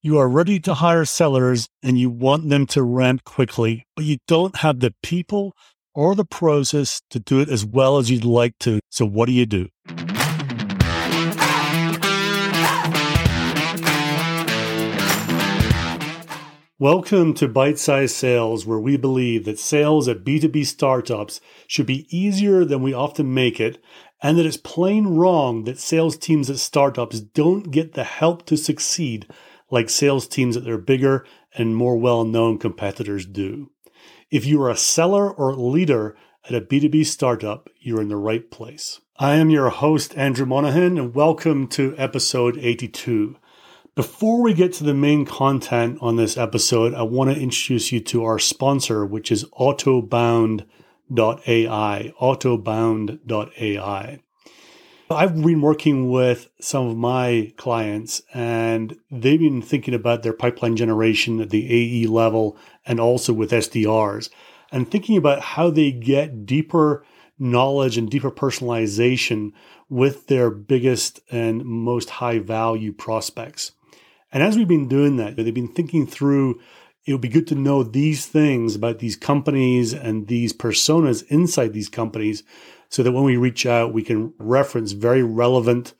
You are ready to hire sellers and you want them to ramp quickly, but you don't have the people or the process to do it as well as you'd like to. So, what do you do? Welcome to Bite Size Sales, where we believe that sales at B2B startups should be easier than we often make it, and that it's plain wrong that sales teams at startups don't get the help to succeed like sales teams at their bigger and more well known competitors do. If you are a seller or leader at a B2B startup, you're in the right place. I am your host, Andrew Monahan, and welcome to episode 82. Before we get to the main content on this episode, I want to introduce you to our sponsor, which is Autobound.ai. Autobound.ai. I've been working with some of my clients and they've been thinking about their pipeline generation at the AE level and also with SDRs and thinking about how they get deeper knowledge and deeper personalization with their biggest and most high value prospects. And as we've been doing that, they've been thinking through it would be good to know these things about these companies and these personas inside these companies so that when we reach out, we can reference very relevant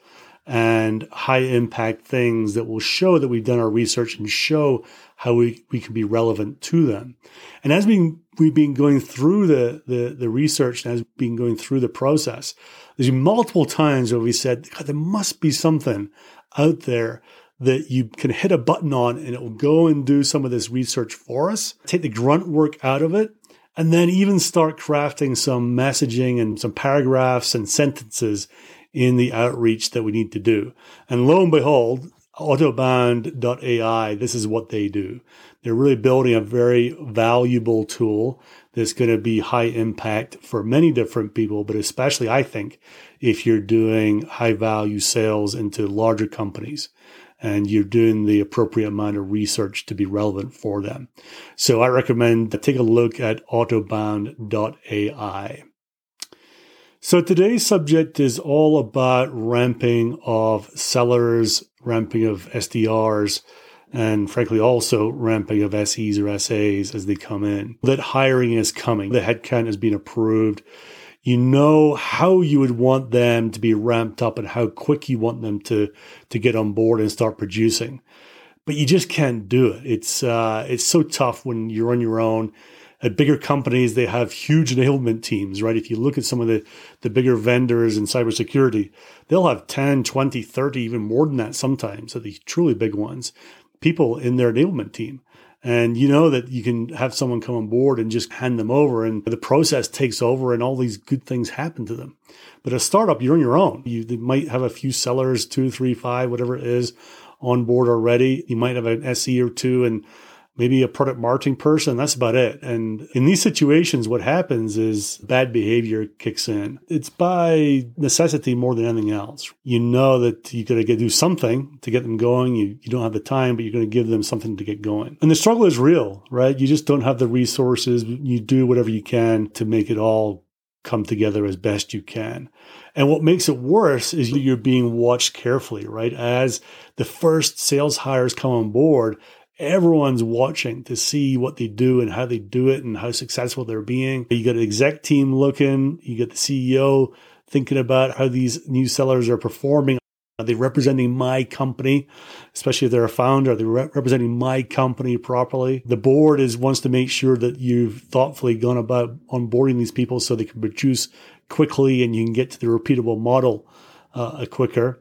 and high impact things that will show that we've done our research and show how we, we can be relevant to them. And as we, we've been going through the, the, the research and as we've been going through the process, there's been multiple times where we said, there must be something out there that you can hit a button on and it will go and do some of this research for us, take the grunt work out of it, and then even start crafting some messaging and some paragraphs and sentences in the outreach that we need to do. And lo and behold, autobound.ai, this is what they do. They're really building a very valuable tool that's going to be high impact for many different people, but especially I think if you're doing high value sales into larger companies and you're doing the appropriate amount of research to be relevant for them. So I recommend take a look at autobound.ai. So today's subject is all about ramping of sellers, ramping of SDRs, and frankly also ramping of SEs or SAs as they come in. That hiring is coming. The headcount has been approved you know how you would want them to be ramped up and how quick you want them to to get on board and start producing. But you just can't do it. It's uh, it's so tough when you're on your own. At bigger companies they have huge enablement teams right? If you look at some of the the bigger vendors in cybersecurity they'll have 10 20 30 even more than that sometimes at the truly big ones people in their enablement team and you know that you can have someone come on board and just hand them over and the process takes over and all these good things happen to them. But a startup, you're on your own. You might have a few sellers, two, three, five, whatever it is on board already. You might have an SE or two and maybe a product marketing person. That's about it. And in these situations, what happens is bad behavior kicks in. It's by necessity more than anything else. You know that you got to do something to get them going. You, you don't have the time, but you're going to give them something to get going. And the struggle is real, right? You just don't have the resources. You do whatever you can to make it all come together as best you can. And what makes it worse is you're being watched carefully, right? As the first sales hires come on board, everyone's watching to see what they do and how they do it and how successful they're being. You got an exec team looking, you got the CEO thinking about how these new sellers are performing. Are they representing my company, especially if they're a founder? Are they re- representing my company properly? The board is wants to make sure that you've thoughtfully gone about onboarding these people so they can produce quickly and you can get to the repeatable model uh, quicker.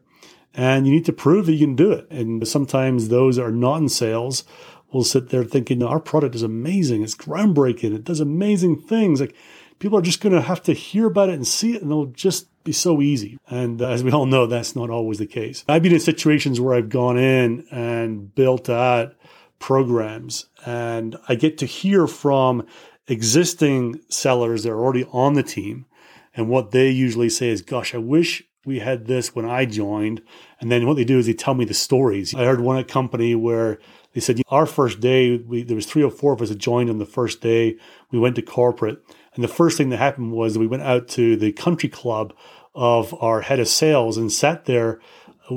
And you need to prove that you can do it. And sometimes those that are not in sales will sit there thinking, our product is amazing. It's groundbreaking. It does amazing things. Like people are just going to have to hear about it and see it and it'll just be so easy. And uh, as we all know, that's not always the case. I've been in situations where I've gone in and built out programs and I get to hear from existing sellers that are already on the team. And what they usually say is, gosh, I wish we had this when I joined. And then what they do is they tell me the stories. I heard one at company where they said, our first day, we, there was three or four of us that joined on the first day. We went to corporate. And the first thing that happened was we went out to the country club of our head of sales and sat there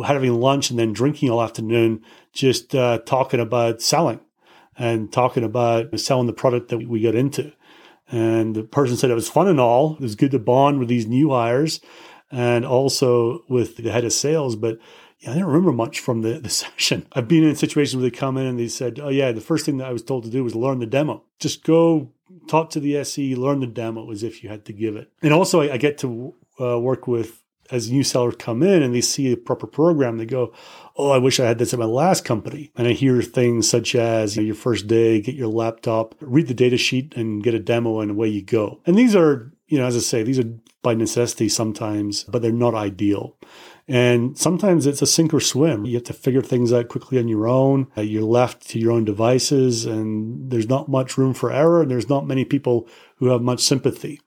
having lunch and then drinking all afternoon, just uh, talking about selling and talking about selling the product that we got into. And the person said it was fun and all. It was good to bond with these new hires and also with the head of sales. But yeah, I didn't remember much from the, the session. I've been in situations where they come in and they said, Oh, yeah, the first thing that I was told to do was learn the demo. Just go talk to the SE, learn the demo as if you had to give it. And also, I, I get to uh, work with as new sellers come in and they see a proper program, they go, Oh, I wish I had this at my last company. And I hear things such as you know, your first day, get your laptop, read the data sheet and get a demo and away you go. And these are, you know, as I say, these are by necessity sometimes, but they're not ideal. And sometimes it's a sink or swim. You have to figure things out quickly on your own. Uh, you're left to your own devices and there's not much room for error. And there's not many people who have much sympathy.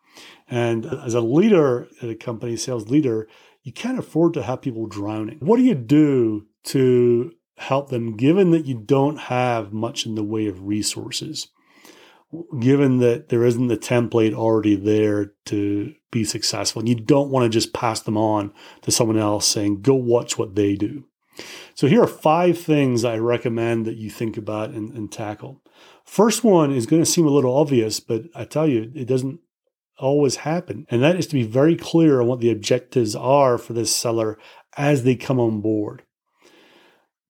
And as a leader at a company, sales leader, you can't afford to have people drowning. What do you do to help them, given that you don't have much in the way of resources? Given that there isn't the template already there to be successful, and you don't want to just pass them on to someone else saying, go watch what they do. So, here are five things I recommend that you think about and, and tackle. First one is going to seem a little obvious, but I tell you, it doesn't always happen. And that is to be very clear on what the objectives are for this seller as they come on board.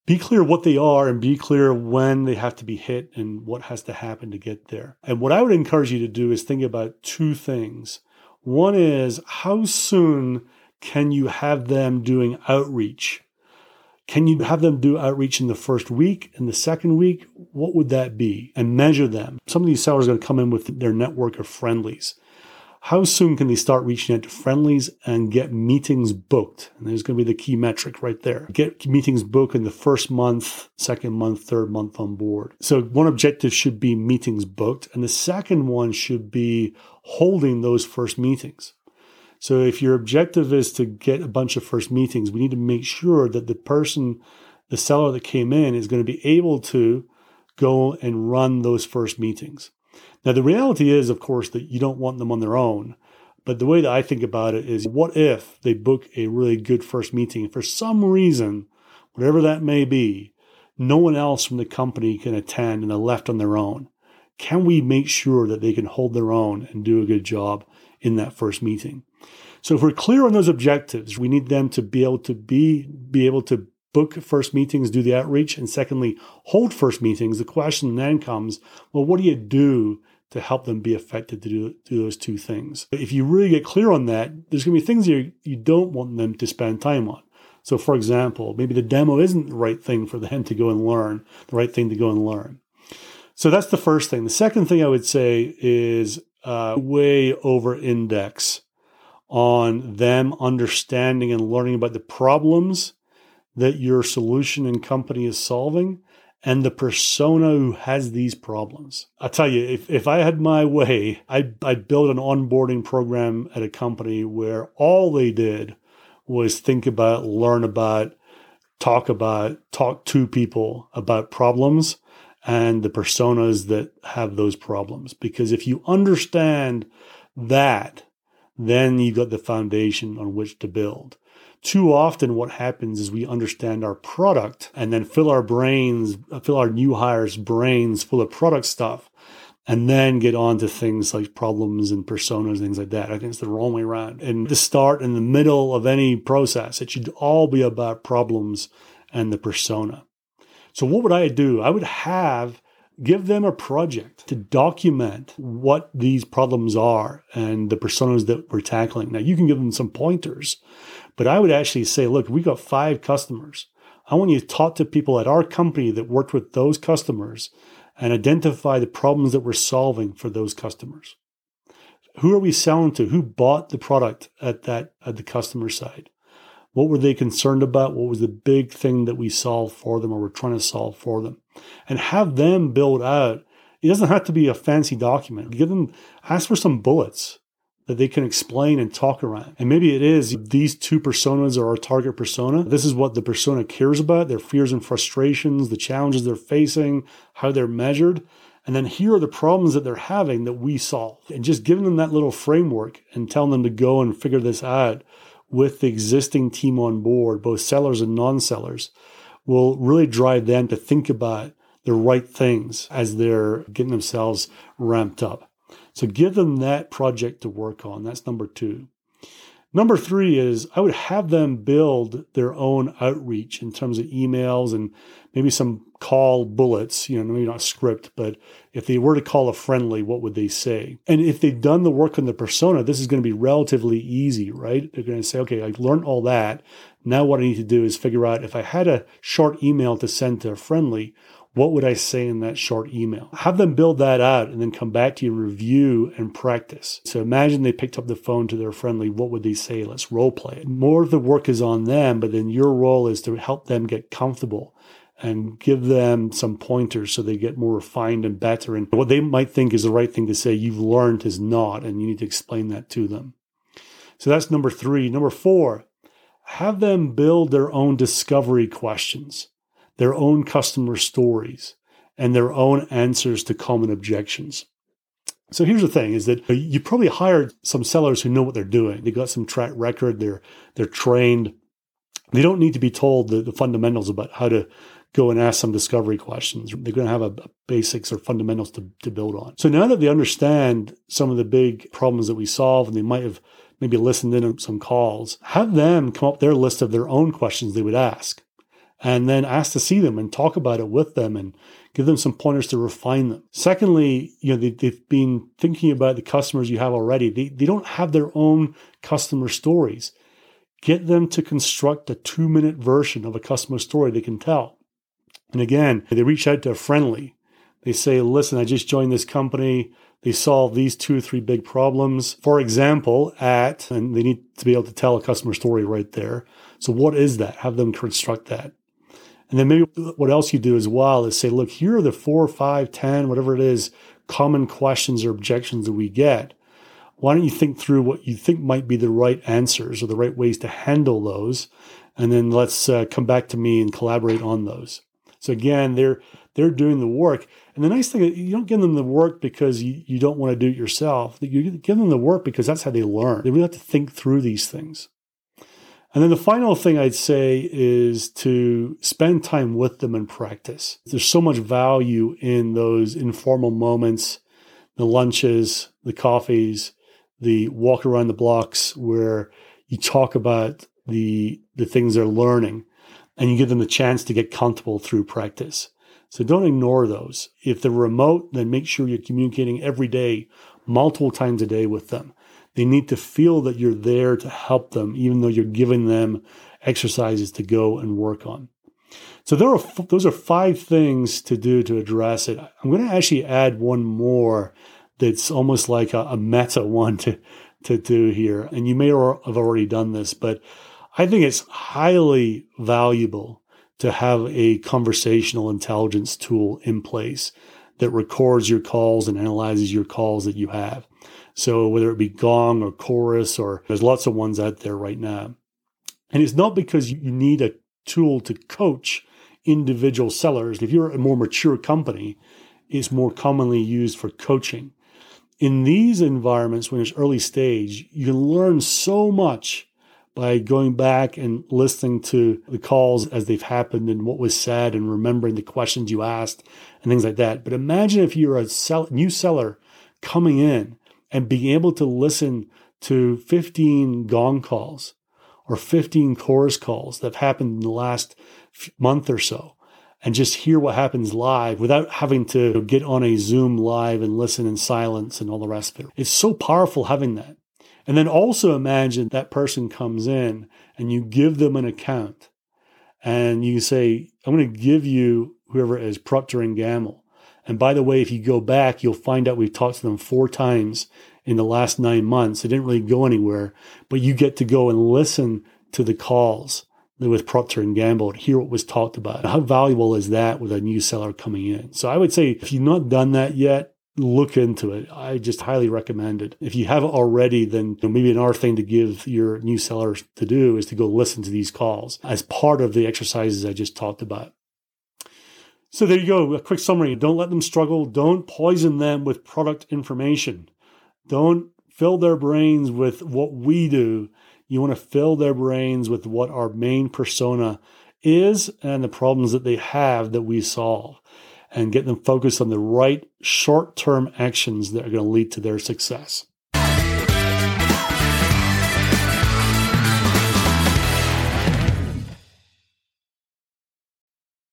Be clear what they are and be clear when they have to be hit and what has to happen to get there. And what I would encourage you to do is think about two things. One is how soon can you have them doing outreach? Can you have them do outreach in the first week, in the second week? What would that be? And measure them. Some of these sellers are going to come in with their network of friendlies how soon can they start reaching out to friendlies and get meetings booked? And there's going to be the key metric right there. Get meetings booked in the first month, second month, third month on board. So one objective should be meetings booked. And the second one should be holding those first meetings. So if your objective is to get a bunch of first meetings, we need to make sure that the person, the seller that came in is going to be able to go and run those first meetings. Now, the reality is, of course, that you don't want them on their own. But the way that I think about it is what if they book a really good first meeting? For some reason, whatever that may be, no one else from the company can attend and they're left on their own. Can we make sure that they can hold their own and do a good job in that first meeting? So if we're clear on those objectives, we need them to be able to be, be able to book first meetings, do the outreach, and secondly, hold first meetings. The question then comes, well, what do you do to help them be effective to do, do those two things. If you really get clear on that, there's going to be things you, you don't want them to spend time on. So, for example, maybe the demo isn't the right thing for them to go and learn, the right thing to go and learn. So that's the first thing. The second thing I would say is uh, way over index on them understanding and learning about the problems that your solution and company is solving and the persona who has these problems. I tell you, if, if I had my way, I'd, I'd build an onboarding program at a company where all they did was think about, learn about, talk about, talk to people about problems and the personas that have those problems. Because if you understand that, then you've got the foundation on which to build too often what happens is we understand our product and then fill our brains, fill our new hires' brains full of product stuff. and then get on to things like problems and personas, things like that. I think it's the wrong way around. And the start and the middle of any process, it should all be about problems and the persona. So what would I do? I would have give them a project to document what these problems are and the personas that we're tackling. Now you can give them some pointers, but I would actually say, look, we got five customers. I want you to talk to people at our company that worked with those customers and identify the problems that we're solving for those customers. Who are we selling to? Who bought the product at that at the customer side? What were they concerned about? What was the big thing that we solved for them or we're trying to solve for them? And have them build out. It doesn't have to be a fancy document. Give them ask for some bullets that they can explain and talk around. And maybe it is these two personas are our target persona. This is what the persona cares about, their fears and frustrations, the challenges they're facing, how they're measured. And then here are the problems that they're having that we solve. And just giving them that little framework and telling them to go and figure this out with the existing team on board, both sellers and non sellers, will really drive them to think about the right things as they're getting themselves ramped up. So give them that project to work on. That's number two. Number three is I would have them build their own outreach in terms of emails and maybe some call bullets, you know, maybe not script, but if they were to call a friendly, what would they say? And if they've done the work on the persona, this is going to be relatively easy, right? They're going to say, okay, I learned all that. Now what I need to do is figure out if I had a short email to send to a friendly, what would I say in that short email? Have them build that out and then come back to you and review and practice. So imagine they picked up the phone to their friendly. What would they say? Let's role play it. More of the work is on them, but then your role is to help them get comfortable and give them some pointers so they get more refined and better. And what they might think is the right thing to say, you've learned is not, and you need to explain that to them. So that's number three. Number four, have them build their own discovery questions their own customer stories and their own answers to common objections. So here's the thing is that you probably hired some sellers who know what they're doing. They've got some track record, they're they're trained. They don't need to be told the, the fundamentals about how to go and ask some discovery questions. They're going to have a, a basics or fundamentals to, to build on. So now that they understand some of the big problems that we solve and they might have maybe listened in on some calls, have them come up their list of their own questions they would ask and then ask to see them and talk about it with them and give them some pointers to refine them. Secondly, you know, they, have been thinking about the customers you have already. They, they don't have their own customer stories. Get them to construct a two minute version of a customer story they can tell. And again, they reach out to a friendly. They say, listen, I just joined this company. They solve these two or three big problems. For example, at, and they need to be able to tell a customer story right there. So what is that? Have them construct that. And then maybe what else you do as well is say, look, here are the four, five, ten, whatever it is, common questions or objections that we get. Why don't you think through what you think might be the right answers or the right ways to handle those? And then let's uh, come back to me and collaborate on those. So again, they're they're doing the work. And the nice thing is you don't give them the work because you, you don't want to do it yourself. You give them the work because that's how they learn. They really have to think through these things. And then the final thing I'd say is to spend time with them and practice. There's so much value in those informal moments, the lunches, the coffees, the walk around the blocks where you talk about the the things they're learning and you give them the chance to get comfortable through practice. So don't ignore those. If they're remote, then make sure you're communicating every day, multiple times a day with them. They need to feel that you're there to help them, even though you're giving them exercises to go and work on. So there are those are five things to do to address it. I'm going to actually add one more that's almost like a, a meta one to to do here, and you may have already done this, but I think it's highly valuable to have a conversational intelligence tool in place that records your calls and analyzes your calls that you have. So whether it be Gong or Chorus or there's lots of ones out there right now. And it's not because you need a tool to coach individual sellers. If you're a more mature company, it's more commonly used for coaching. In these environments, when it's early stage, you can learn so much by going back and listening to the calls as they've happened and what was said and remembering the questions you asked and things like that. But imagine if you're a sell, new seller coming in and being able to listen to 15 gong calls or 15 chorus calls that have happened in the last month or so and just hear what happens live without having to get on a Zoom live and listen in silence and all the rest of it. It's so powerful having that. And then also imagine that person comes in and you give them an account and you say, I'm going to give you whoever is, Procter and Gamble. And by the way, if you go back, you'll find out we've talked to them four times in the last nine months. It didn't really go anywhere, but you get to go and listen to the calls with Procter and Gamble and hear what was talked about. How valuable is that with a new seller coming in? So I would say if you've not done that yet, look into it. I just highly recommend it. If you haven't already, then maybe another thing to give your new sellers to do is to go listen to these calls as part of the exercises I just talked about. So there you go. A quick summary. Don't let them struggle. Don't poison them with product information. Don't fill their brains with what we do. You want to fill their brains with what our main persona is and the problems that they have that we solve and get them focused on the right short term actions that are going to lead to their success.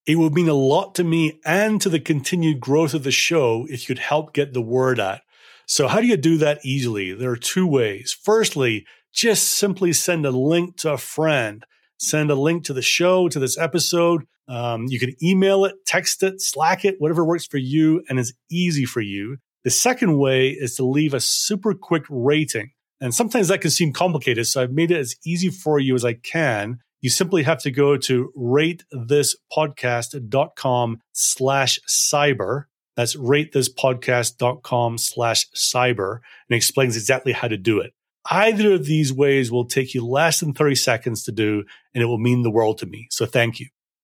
It would mean a lot to me and to the continued growth of the show if you could help get the word out. So, how do you do that easily? There are two ways. Firstly, just simply send a link to a friend. Send a link to the show, to this episode, um, you can email it, text it, Slack it, whatever works for you and is easy for you. The second way is to leave a super quick rating. And sometimes that can seem complicated. So I've made it as easy for you as I can. You simply have to go to ratethispodcast.com slash cyber. That's ratethispodcast.com slash cyber and explains exactly how to do it. Either of these ways will take you less than 30 seconds to do, and it will mean the world to me. So thank you.